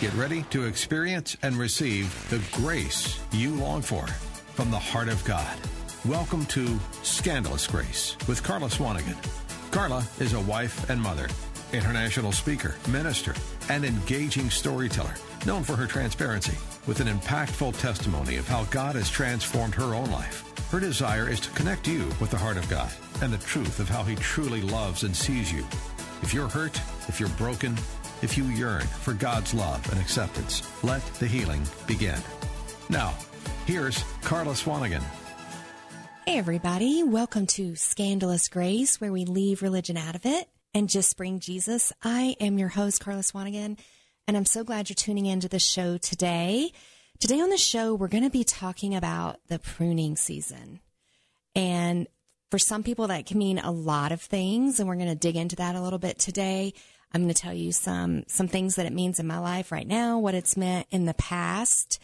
Get ready to experience and receive the grace you long for from the heart of God. Welcome to Scandalous Grace with Karla Swanigan. Karla is a wife and mother, international speaker, minister, and engaging storyteller, known for her transparency with an impactful testimony of how God has transformed her own life. Her desire is to connect you with the heart of God and the truth of how He truly loves and sees you. If you're hurt, if you're broken, if you yearn for God's love and acceptance, let the healing begin. Now, here's Karla Swanigan. Hey, everybody. Welcome to Scandalous Grace, where we leave religion out of it and just bring Jesus. I am your host, Karla Swanigan, and I'm so glad you're tuning into the show today. Today on the show, we're going to be talking about the pruning season. And for some people, that can mean a lot of things, and we're going to dig into that a little bit today. I'm going to tell you some some things that it means in my life right now, what it's meant in the past.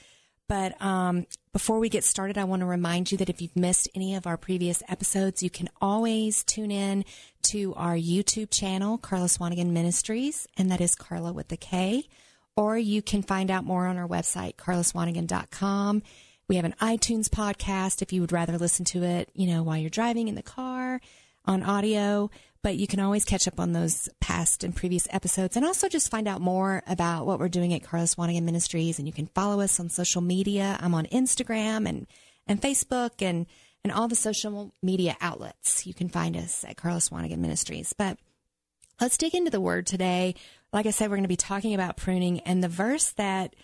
But um, before we get started, I want to remind you that if you've missed any of our previous episodes, you can always tune in to our YouTube channel, Karla Swanigan Ministries, and that is Karla with the K. Or you can find out more on our website, karlaswanigan.com. We have an iTunes podcast if you would rather listen to it, you know, while you're driving in the car on audio but you can always catch up on those past and previous episodes and also just find out more about what we're doing at Karla Swanigan Ministries. And you can follow us on social media. I'm on Instagram and, and Facebook and, and all the social media outlets. You can find us at Karla Swanigan Ministries. But let's dig into the word today. Like I said, we're going to be talking about pruning and the verse that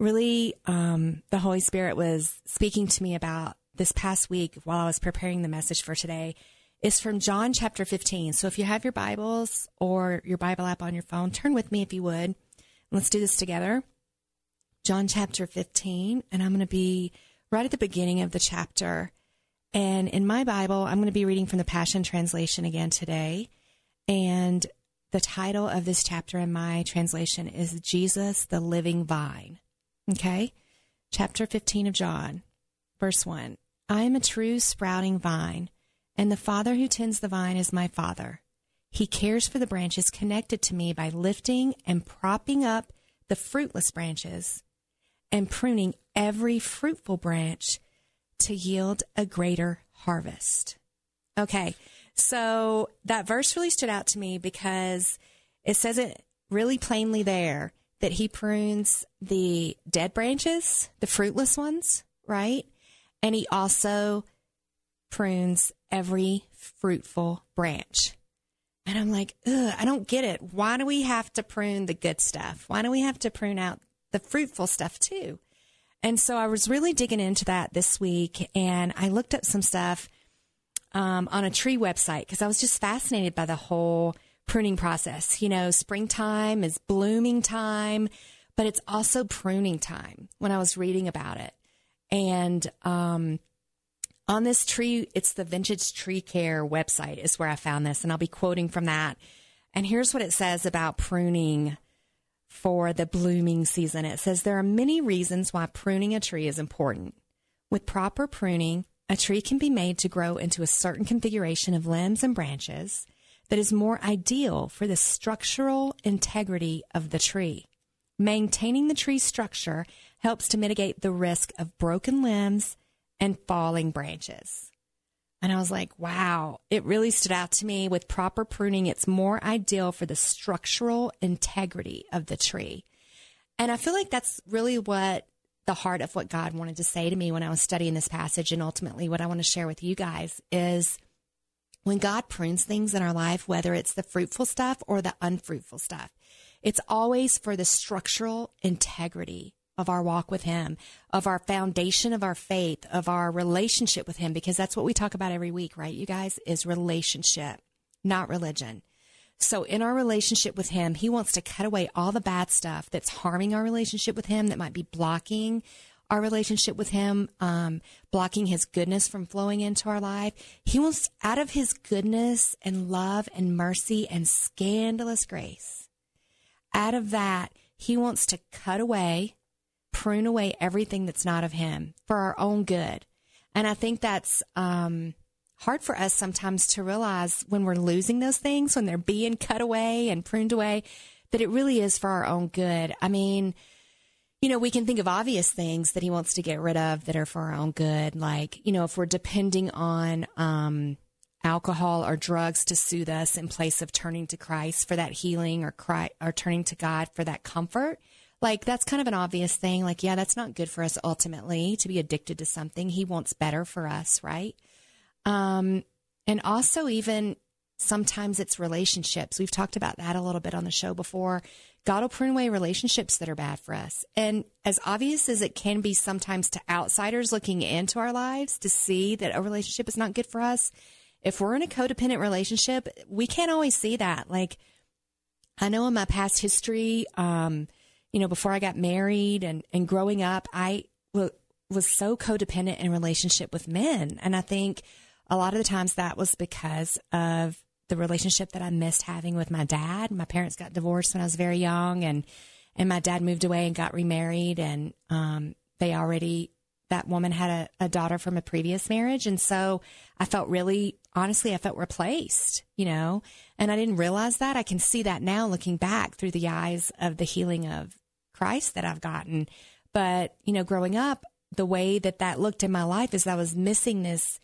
really um, the Holy Spirit was speaking to me about this past week while I was preparing the message for today is from John chapter 15. So if you have your Bibles or your Bible app on your phone, turn with me if you would. Let's do this together. John chapter 15, and I'm going to be right at the beginning of the chapter. And in my Bible, I'm going to be reading from the Passion Translation again today. And the title of this chapter in my translation is Jesus, the Living Vine. Okay? Chapter 15 of John, verse 1. I am a true sprouting vine and the Father who tends the vine is my Father. He cares for the branches connected to me by lifting and propping up the fruitless branches and pruning every fruitful branch to yield a greater harvest. Okay, so that verse really stood out to me because it says it really plainly there that he prunes the dead branches, the fruitless ones, right? And he also prunes every fruitful branch. And I'm like, ugh, I don't get it. Why do we have to prune the good stuff? Why do we have to prune out the fruitful stuff too? And so I was really digging into that this week and I looked up some stuff um, on a tree website because I was just fascinated by the whole pruning process. You know, springtime is blooming time, but it's also pruning time when I was reading about it. And um, on this tree, it's the Vintage Tree Care website is where I found this, and I'll be quoting from that. And here's what it says about pruning for the blooming season. It says there are many reasons why pruning a tree is important. With proper pruning, a tree can be made to grow into a certain configuration of limbs and branches that is more ideal for the structural integrity of the tree. Maintaining the tree's structure helps to mitigate the risk of broken limbs and falling branches. And I was like, wow, it really stood out to me. With proper pruning, it's more ideal for the structural integrity of the tree. And I feel like that's really what the heart of what God wanted to say to me when I was studying this passage. And ultimately, what I want to share with you guys is when God prunes things in our life, whether it's the fruitful stuff or the unfruitful stuff, it's always for the structural integrity of our walk with Him, of our foundation of our faith, of our relationship with Him, because that's what we talk about every week, right? You guys, is relationship, not religion. So in our relationship with Him, He wants to cut away all the bad stuff that's harming our relationship with Him, that might be blocking our relationship with Him, um, blocking His goodness from flowing into our life. He wants out of His goodness and love and mercy and scandalous grace. Out of that, He wants to cut away prune away everything that's not of Him for our own good. And I think that's um, hard for us sometimes to realize when we're losing those things, when they're being cut away and pruned away, that it really is for our own good. I mean, you know, we can think of obvious things that he wants to get rid of that are for our own good. Like, you know, if we're depending on, um, alcohol or drugs to soothe us in place of turning to Christ for that healing or cry or turning to God for that comfort. Like that's kind of an obvious thing. Like, yeah, that's not good for us ultimately to be addicted to something. He wants better for us, right? Um, and also even sometimes it's relationships. We've talked about that a little bit on the show before. God will prune away relationships that are bad for us. And as obvious as it can be sometimes to outsiders looking into our lives to see that a relationship is not good for us, if we're in a codependent relationship, we can't always see that. Like, I know in my past history, um, you know, before I got married and, and growing up, I w- was so codependent in relationship with men. And I think a lot of the times that was because of the relationship that I missed having with my dad. My parents got divorced when I was very young and, and my dad moved away and got remarried and, um, they already, that woman had a, a daughter from a previous marriage. And so I felt really, honestly, I felt replaced, you know, and I didn't realize that. I can see that now looking back through the eyes of the healing of Christ that I've gotten. But, you know, growing up, the way that that looked in my life is I was missing this,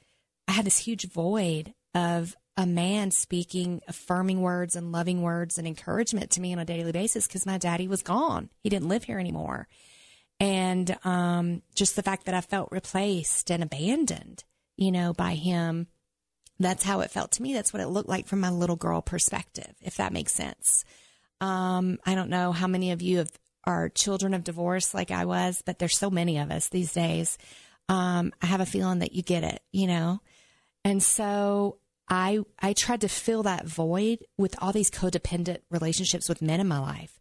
I had this huge void of a man speaking affirming words and loving words and encouragement to me on a daily basis because my daddy was gone. He didn't live here anymore. And um, just the fact that I felt replaced and abandoned, you know, by him, that's how it felt to me. That's what it looked like from my little girl perspective, if that makes sense. Um, I don't know how many of you have, are children of divorce like I was, but there's so many of us these days. Um, I have a feeling that you get it, you know? And so I I tried to fill that void with all these codependent relationships with men in my life.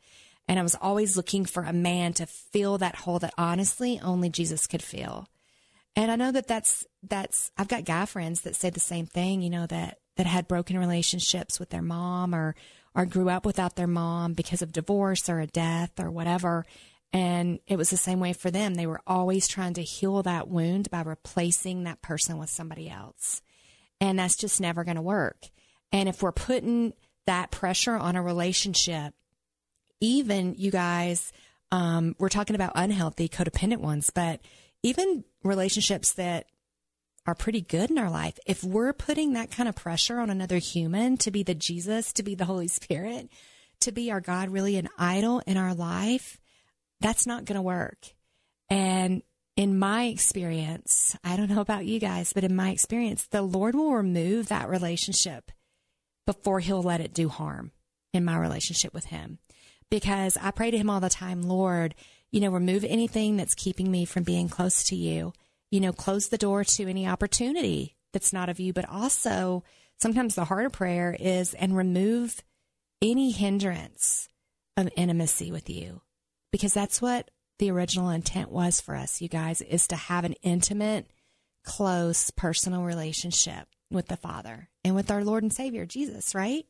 And I was always looking for a man to fill that hole that honestly only Jesus could fill. And I know that that's that's I've got guy friends that say the same thing, you know, that that had broken relationships with their mom or or grew up without their mom because of divorce or a death or whatever. And it was the same way for them. They were always trying to heal that wound by replacing that person with somebody else. And that's just never going to work. And if we're putting that pressure on a relationship, even you guys, um, we're talking about unhealthy, codependent ones, but even relationships that are pretty good in our life, if we're putting that kind of pressure on another human to be the Jesus, to be the Holy Spirit, to be our God, really an idol in our life, that's not going to work. And in my experience, I don't know about you guys, but in my experience, the Lord will remove that relationship before he'll let it do harm in my relationship with him. Because I pray to him all the time, Lord, you know, remove anything that's keeping me from being close to you. You know, close the door to any opportunity that's not of you, but also sometimes the harder prayer is and remove any hindrance of intimacy with you because that's what the original intent was for us, you guys, is to have an intimate, close, personal relationship with the Father and with our Lord and Savior, Jesus, right?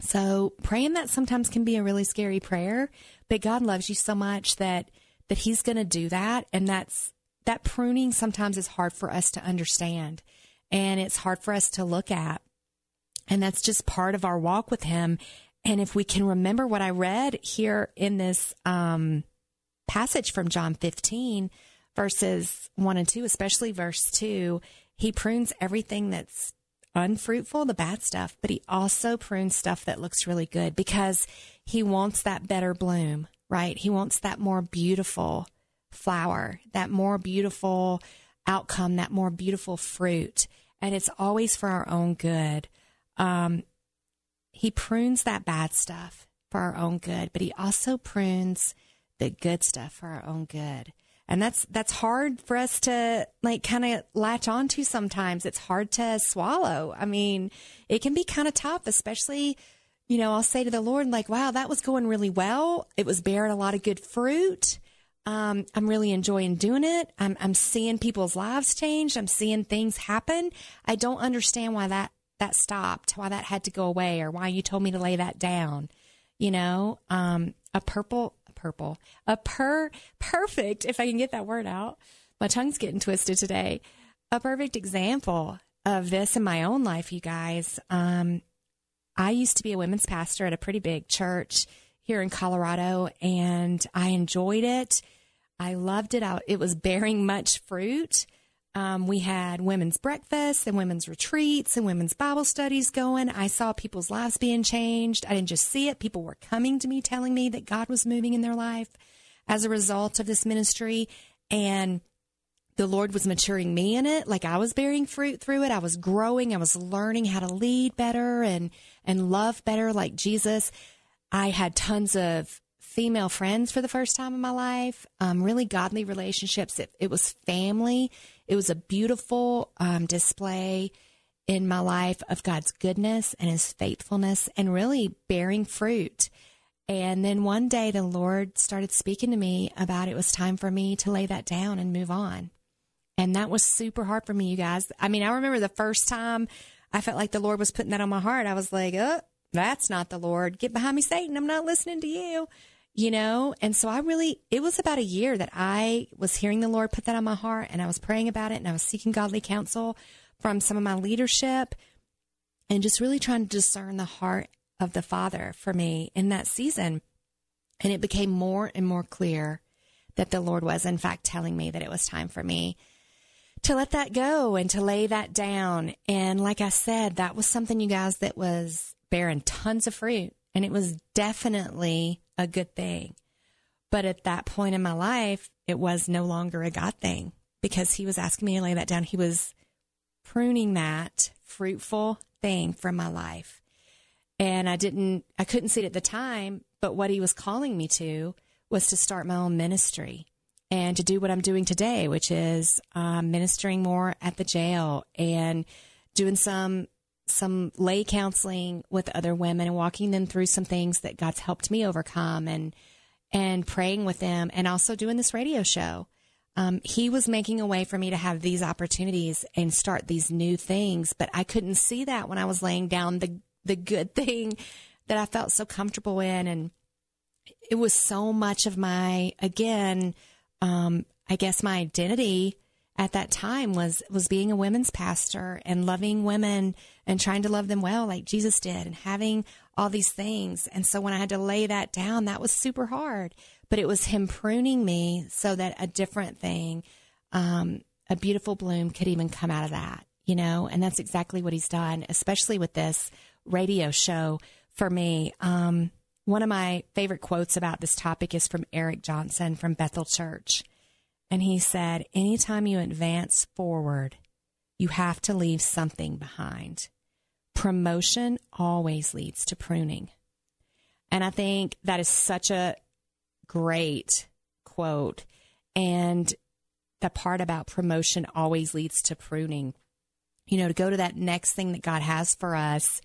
So praying that sometimes can be a really scary prayer, but God loves you so much that that He's going to do that, and that's that pruning. Sometimes is hard for us to understand, and it's hard for us to look at, and that's just part of our walk with Him. And if we can remember what I read here in this um, passage from John 15, verses 1 and 2, especially verse 2, he prunes everything that's unfruitful, the bad stuff, but he also prunes stuff that looks really good because he wants that better bloom, right? He wants that more beautiful flower, that more beautiful outcome, that more beautiful fruit. And it's always for our own good. Um, he prunes that bad stuff for our own good, but he also prunes the good stuff for our own good. And that's that's hard for us to like kind of latch onto sometimes. It's hard to swallow. I mean, it can be kind of tough, especially you know, I'll say to the Lord like, "Wow, that was going really well. It was bearing a lot of good fruit." Um, I'm really enjoying doing it. I'm, I'm seeing people's lives change. I'm seeing things happen. I don't understand why that, that stopped, why that had to go away or why you told me to lay that down. You know, um, a purple, purple. A per perfect, if I can get that word out. My tongue's getting twisted today. A perfect example of this in my own life, you guys. Um, I used to be a women's pastor at a pretty big church here in Colorado, and I enjoyed it. I loved it. I, it was bearing much fruit. Um, we had women's breakfasts and women's retreats and women's Bible studies going. I saw people's lives being changed. I didn't just see it. People were coming to me telling me that God was moving in their life as a result of this ministry. And the Lord was maturing me in it. Like I was bearing fruit through it. I was growing. I was learning how to lead better and, and love better like Jesus. I had tons of female friends for the first time in my life, um, really godly relationships. It, it, was family. It was a beautiful um, display in my life of God's goodness and his faithfulness and really bearing fruit. And then one day the Lord started speaking to me about it was time for me to lay that down and move on. And that was super hard for me, you guys. I mean, I remember the first time I felt like the Lord was putting that on my heart. I was like, oh, that's not the Lord. Get behind me, Satan. I'm not listening to you you know? And so I really, it was about a year that I was hearing the Lord put that on my heart and I was praying about it and I was seeking godly counsel from some of my leadership and just really trying to discern the heart of the Father for me in that season. And it became more and more clear that the Lord was, in fact, telling me that it was time for me to let that go and to lay that down. And like I said, that was something, you guys, that was bearing tons of fruit. And it was definitely a good thing. But at that point in my life, it was no longer a God thing because he was asking me to lay that down. He was pruning that fruitful thing from my life. And I didn't, I couldn't see it at the time, but what he was calling me to was to start my own ministry and to do what I'm doing today, which is um, ministering more at the jail and doing some some lay counseling with other women and walking them through some things that God's helped me overcome and and praying with them and also doing this radio show. Um, he was making a way for me to have these opportunities and start these new things, but I couldn't see that when I was laying down the the good thing that I felt so comfortable in, and it was so much of my again, um, I guess my identity at that time was was being a women's pastor and loving women and trying to love them well like Jesus did and having all these things. And so when I had to lay that down, that was super hard. But it was him pruning me so that a different thing, um, a beautiful bloom could even come out of that, you know? And that's exactly what he's done, especially with this radio show for me. Um, one of my favorite quotes about this topic is from Eric Johnson from Bethel Church. And he said, anytime you advance forward, you have to leave something behind. Promotion always leads to pruning. And I think that is such a great quote. And the part about promotion always leads to pruning. You know, to go to that next thing that God has for us,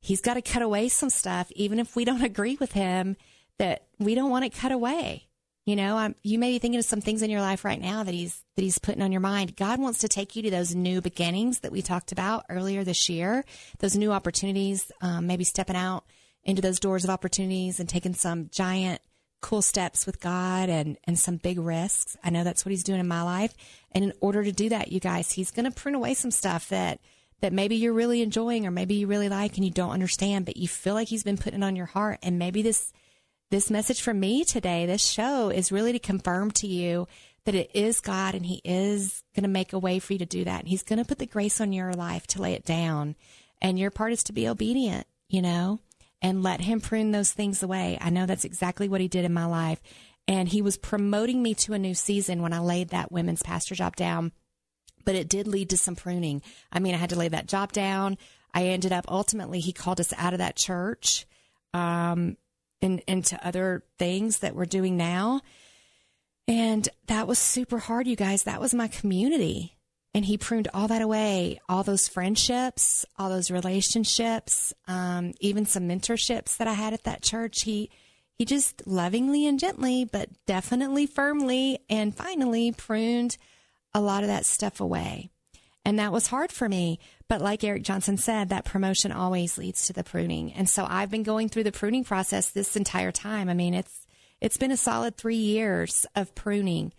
He's got to cut away some stuff, even if we don't agree with Him, that we don't want it cut away. You know, I'm, you may be thinking of some things in your life right now that he's that he's putting on your mind. God wants to take you to those new beginnings that we talked about earlier this year, those new opportunities, um, maybe stepping out into those doors of opportunities and taking some giant cool steps with God and and some big risks. I know that's what he's doing in my life. And in order to do that, you guys, he's going to prune away some stuff that that maybe you're really enjoying or maybe you really like and you don't understand, but you feel like he's been putting it on your heart and maybe this this message from me today, this show is really to confirm to you that it is God and He is going to make a way for you to do that. And He's going to put the grace on your life to lay it down. And your part is to be obedient, you know, and let Him prune those things away. I know that's exactly what He did in my life. And He was promoting me to a new season when I laid that women's pastor job down. But it did lead to some pruning. I mean, I had to lay that job down. I ended up ultimately, He called us out of that church. Um, and into other things that we're doing now. And that was super hard, you guys. That was my community. And he pruned all that away, all those friendships, all those relationships, um, even some mentorships that I had at that church. He, he just lovingly and gently, but definitely firmly and finally pruned a lot of that stuff away. And that was hard for me. But like Eric Johnson said, that promotion always leads to the pruning. And so I've been going through the pruning process this entire time. I mean, it's, it's been a solid three years of pruning.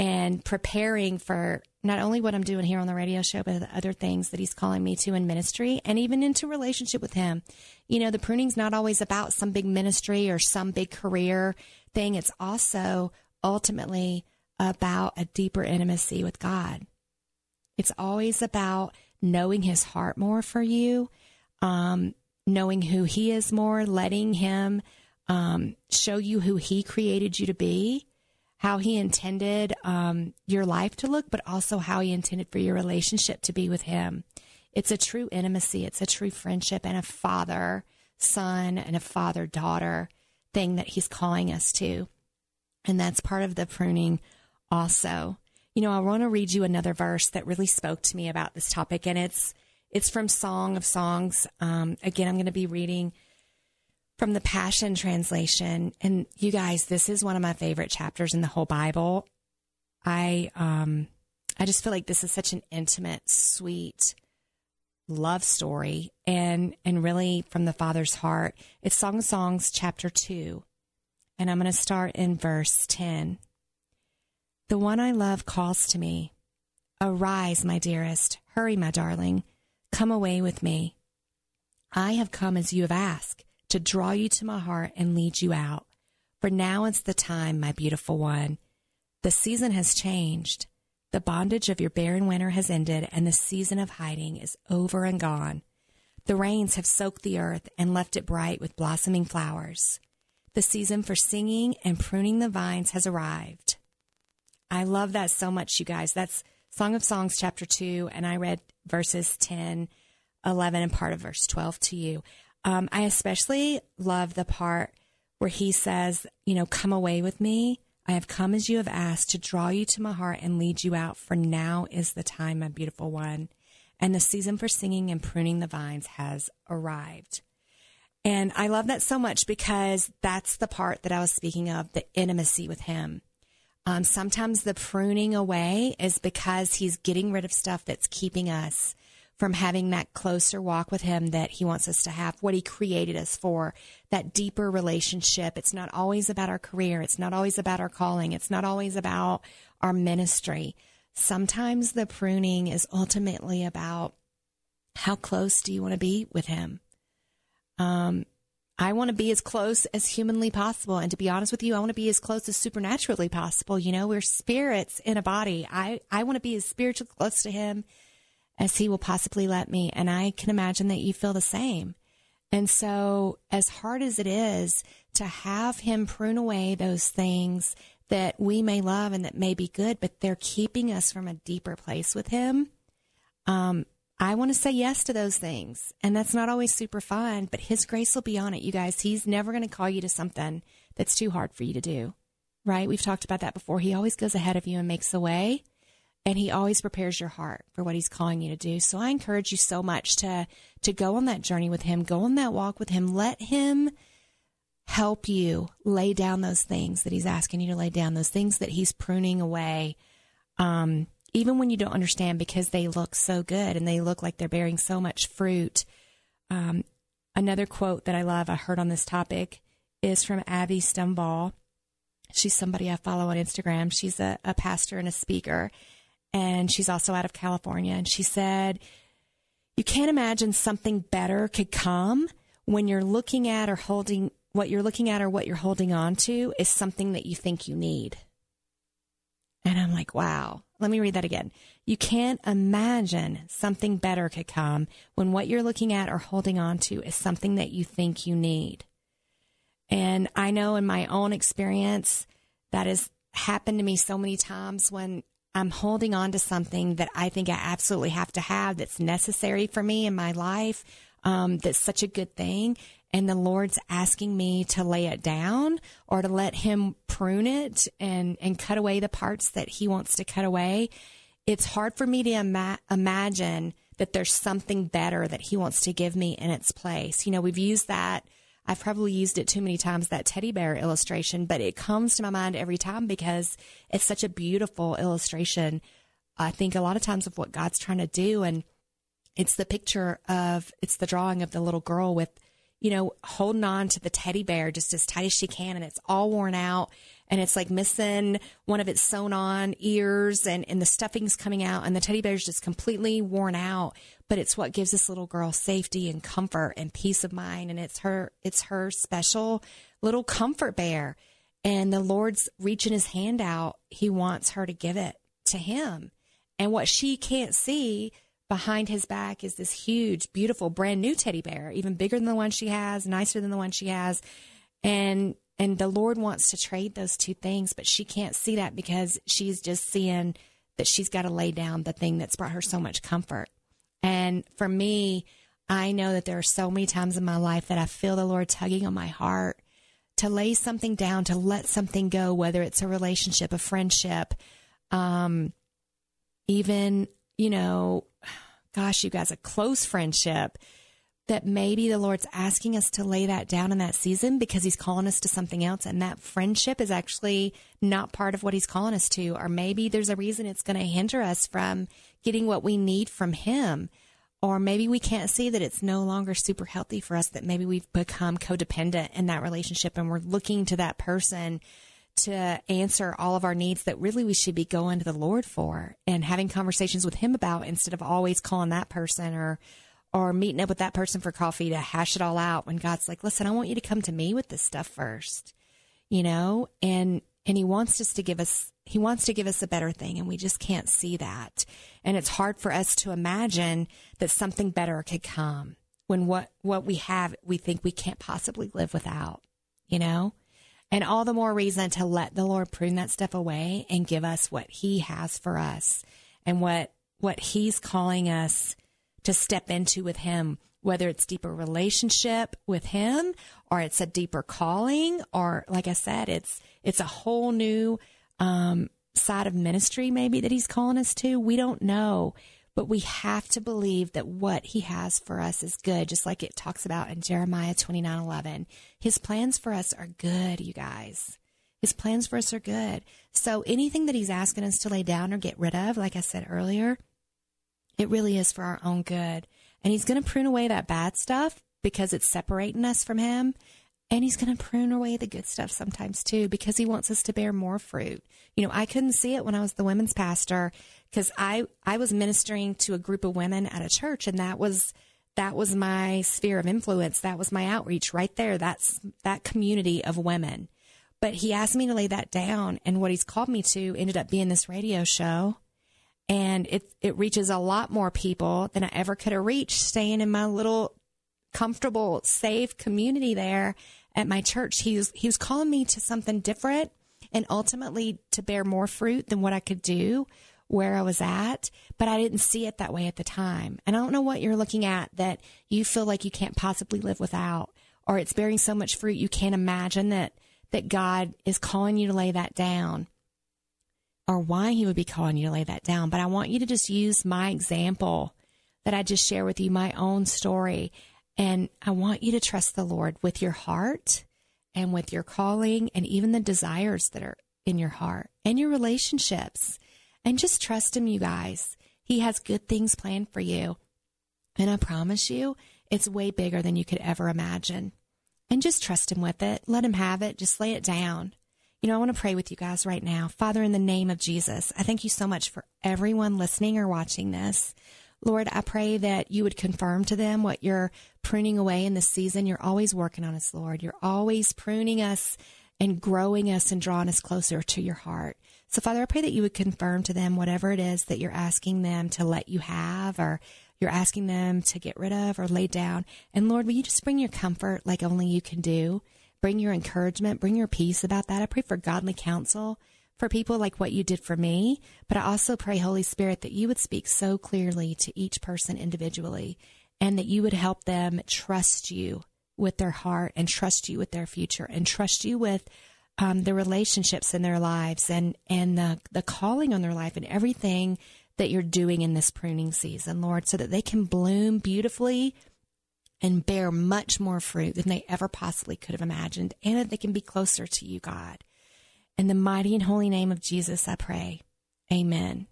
and preparing for not only what I'm doing here on the radio show, but the other things that he's calling me to in ministry and even into relationship with him. You know, the pruning's not always about some big ministry or some big career thing. It's also ultimately about a deeper intimacy with God. It's always about knowing his heart more for you, um, knowing who he is more, letting him um, show you who he created you to be how he intended um, your life to look, but also how he intended for your relationship to be with him. It's a true intimacy, it's a true friendship, and a father son and a father daughter thing that he's calling us to. And that's part of the pruning also. You know, I want to read you another verse that really spoke to me about this topic, and it's it's from Song of Songs. Um, again, I'm going to be reading from the Passion Translation. And you guys, this is one of my favorite chapters in the whole Bible. I um I just feel like this is such an intimate, sweet love story and and really from the Father's heart. It's Song of Songs chapter 2. And I'm going to start in verse 10. The one I love calls to me. Arise, my dearest. Hurry, my darling. Come away with me. I have come as you have asked to draw you to my heart and lead you out. For now is the time, my beautiful one. The season has changed. The bondage of your barren winter has ended, and the season of hiding is over and gone. The rains have soaked the earth and left it bright with blossoming flowers. The season for singing and pruning the vines has arrived. I love that so much, you guys. That's Song of Songs, chapter 2, and I read verses 10, 11, and part of verse 12 to you. Um, I especially love the part where he says, you know, come away with me. I have come as you have asked to draw you to my heart and lead you out, for now is the time, my beautiful one. And the season for singing and pruning the vines has arrived. And I love that so much because that's the part that I was speaking of the intimacy with him. Um, sometimes the pruning away is because he's getting rid of stuff that's keeping us from having that closer walk with him that he wants us to have, what he created us for, that deeper relationship. It's not always about our career. It's not always about our calling. It's not always about our ministry. Sometimes the pruning is ultimately about how close do you want to be with him? Um, I want to be as close as humanly possible. And to be honest with you, I want to be as close as supernaturally possible. You know, we're spirits in a body. I, I want to be as spiritually close to him as he will possibly let me. And I can imagine that you feel the same. And so, as hard as it is to have him prune away those things that we may love and that may be good, but they're keeping us from a deeper place with him, um, I want to say yes to those things. And that's not always super fun, but his grace will be on it, you guys. He's never going to call you to something that's too hard for you to do, right? We've talked about that before. He always goes ahead of you and makes a way and he always prepares your heart for what he's calling you to do. So I encourage you so much to to go on that journey with him, go on that walk with him. Let him help you lay down those things that he's asking you to lay down, those things that he's pruning away. Um, even when you don't understand because they look so good and they look like they're bearing so much fruit. Um, another quote that I love I heard on this topic is from Abby Stumbaugh. She's somebody I follow on Instagram. She's a, a pastor and a speaker and she's also out of California. And she said, You can't imagine something better could come when you're looking at or holding what you're looking at or what you're holding on to is something that you think you need. And I'm like, wow. Let me read that again. You can't imagine something better could come when what you're looking at or holding on to is something that you think you need. And I know in my own experience, that has happened to me so many times when I'm holding on to something that I think I absolutely have to have that's necessary for me in my life. Um, that's such a good thing. And the Lord's asking me to lay it down or to let Him prune it and, and cut away the parts that He wants to cut away. It's hard for me to ima- imagine that there's something better that He wants to give me in its place. You know, we've used that I've probably used it too many times, that teddy bear illustration, but it comes to my mind every time because it's such a beautiful illustration. I think a lot of times of what God's trying to do. And it's the picture of, it's the drawing of the little girl with, you know, holding on to the teddy bear just as tight as she can. And it's all worn out and it's like missing one of its sewn on ears and, and the stuffing's coming out and the teddy bear's just completely worn out. But it's what gives this little girl safety and comfort and peace of mind. And it's her, it's her special little comfort bear. And the Lord's reaching his hand out. He wants her to give it to him. And what she can't see behind his back is this huge, beautiful, brand new teddy bear, even bigger than the one she has, nicer than the one she has. And and the Lord wants to trade those two things, but she can't see that because she's just seeing that she's got to lay down the thing that's brought her so much comfort. And for me, I know that there are so many times in my life that I feel the Lord tugging on my heart to lay something down, to let something go, whether it's a relationship, a friendship, um, even, you know, gosh, you guys, a close friendship that maybe the Lord's asking us to lay that down in that season because He's calling us to something else. And that friendship is actually not part of what He's calling us to. Or maybe there's a reason it's going to hinder us from getting what we need from Him. Or maybe we can't see that it's no longer super healthy for us, that maybe we've become codependent in that relationship and we're looking to that person to answer all of our needs that really we should be going to the Lord for and having conversations with Him about instead of always calling that person or or meeting up with that person for coffee to hash it all out when God's like, listen, I want you to come to me with this stuff first, you know, and, and he wants us to give us, he wants to give us a better thing and we just can't see that. And it's hard for us to imagine that something better could come when what, what we have, we think we can't possibly live without, you know? And all the more reason to let the Lord prune that stuff away and give us what he has for us and what, what he's calling us to step into with him, whether it's deeper relationship with him or it's a deeper calling or like I said, it's, it's a whole new, um, side of ministry maybe that he's calling us to. We don't know, but we have to believe that what he has for us is good, just like it talks about in Jeremiah 29 11. His plans for us are good, you guys. His plans for us are good. So anything that he's asking us to lay down or get rid of, like I said earlier, it really is for our own good. And he's going to prune away that bad stuff because it's separating us from him. And he's going to prune away the good stuff sometimes too because he wants us to bear more fruit. You know, I couldn't see it when I was the women's pastor because I, I was ministering to a group of women at a church and that was, that was my sphere of influence. That was my outreach right there. That's that community of women. But he asked me to lay that down. And what he's called me to ended up being this radio show and it it reaches a lot more people than I ever could have reached staying in my little comfortable safe community there at my church he was he was calling me to something different and ultimately to bear more fruit than what I could do where I was at but I didn't see it that way at the time and I don't know what you're looking at that you feel like you can't possibly live without or it's bearing so much fruit you can't imagine that that God is calling you to lay that down or why he would be calling you to lay that down. But I want you to just use my example that I just share with you, my own story. And I want you to trust the Lord with your heart and with your calling and even the desires that are in your heart and your relationships. And just trust Him, you guys. He has good things planned for you. And I promise you, it's way bigger than you could ever imagine. And just trust Him with it. Let Him have it. Just lay it down. You know, I want to pray with you guys right now. Father, in the name of Jesus, I thank you so much for everyone listening or watching this. Lord, I pray that you would confirm to them what you're pruning away in this season. You're always working on us, Lord. You're always pruning us and growing us and drawing us closer to your heart. So, Father, I pray that you would confirm to them whatever it is that you're asking them to let you have or you're asking them to get rid of or lay down. And Lord, will you just bring your comfort like only you can do? Bring your encouragement, bring your peace about that. I pray for godly counsel for people like what you did for me, but I also pray, Holy Spirit, that you would speak so clearly to each person individually and that you would help them trust you with their heart and trust you with their future and trust you with um, the relationships in their lives and, and the, the calling on their life and everything that you're doing in this pruning season, Lord, so that they can bloom beautifully and bear much more fruit than they ever possibly could have imagined, and that they can be closer to you, God. In the mighty and holy name of Jesus, I pray. Amen.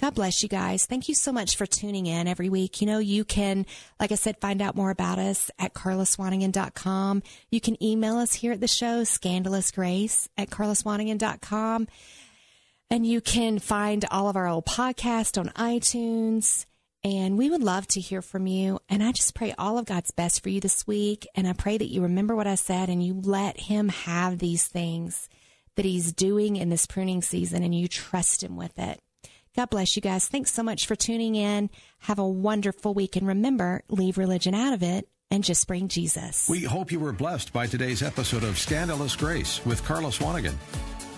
God bless you guys. Thank you so much for tuning in every week. You know, you can, like I said, find out more about us at karlaswanigan.com. You can email us here at the show, scandalousgrace at karlaswanigan.com. And you can find all of our old podcasts on iTunes. And we would love to hear from you. And I just pray all of God's best for you this week. And I pray that you remember what I said and you let Him have these things that He's doing in this pruning season and you trust Him with it. God bless you guys. Thanks so much for tuning in. Have a wonderful week. And remember, leave religion out of it and just bring Jesus. We hope you were blessed by today's episode of Scandalous Grace with Karla Swanigan.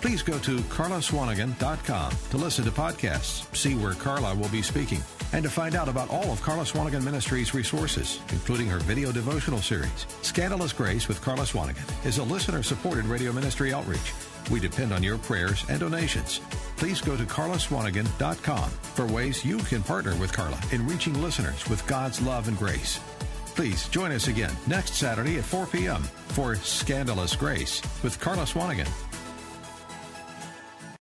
Please go to karlaswanigan.com to listen to podcasts, see where Karla will be speaking, and to find out about all of Karla Swanigan Ministries resources, including her video devotional series. Scandalous Grace with Karla Swanigan is a listener supported radio ministry outreach. We depend on your prayers and donations. Please go to karlaswanigan.com for ways you can partner with Karla in reaching listeners with God's love and grace. Please join us again next Saturday at 4 p.m. for Scandalous Grace with Karla Swanigan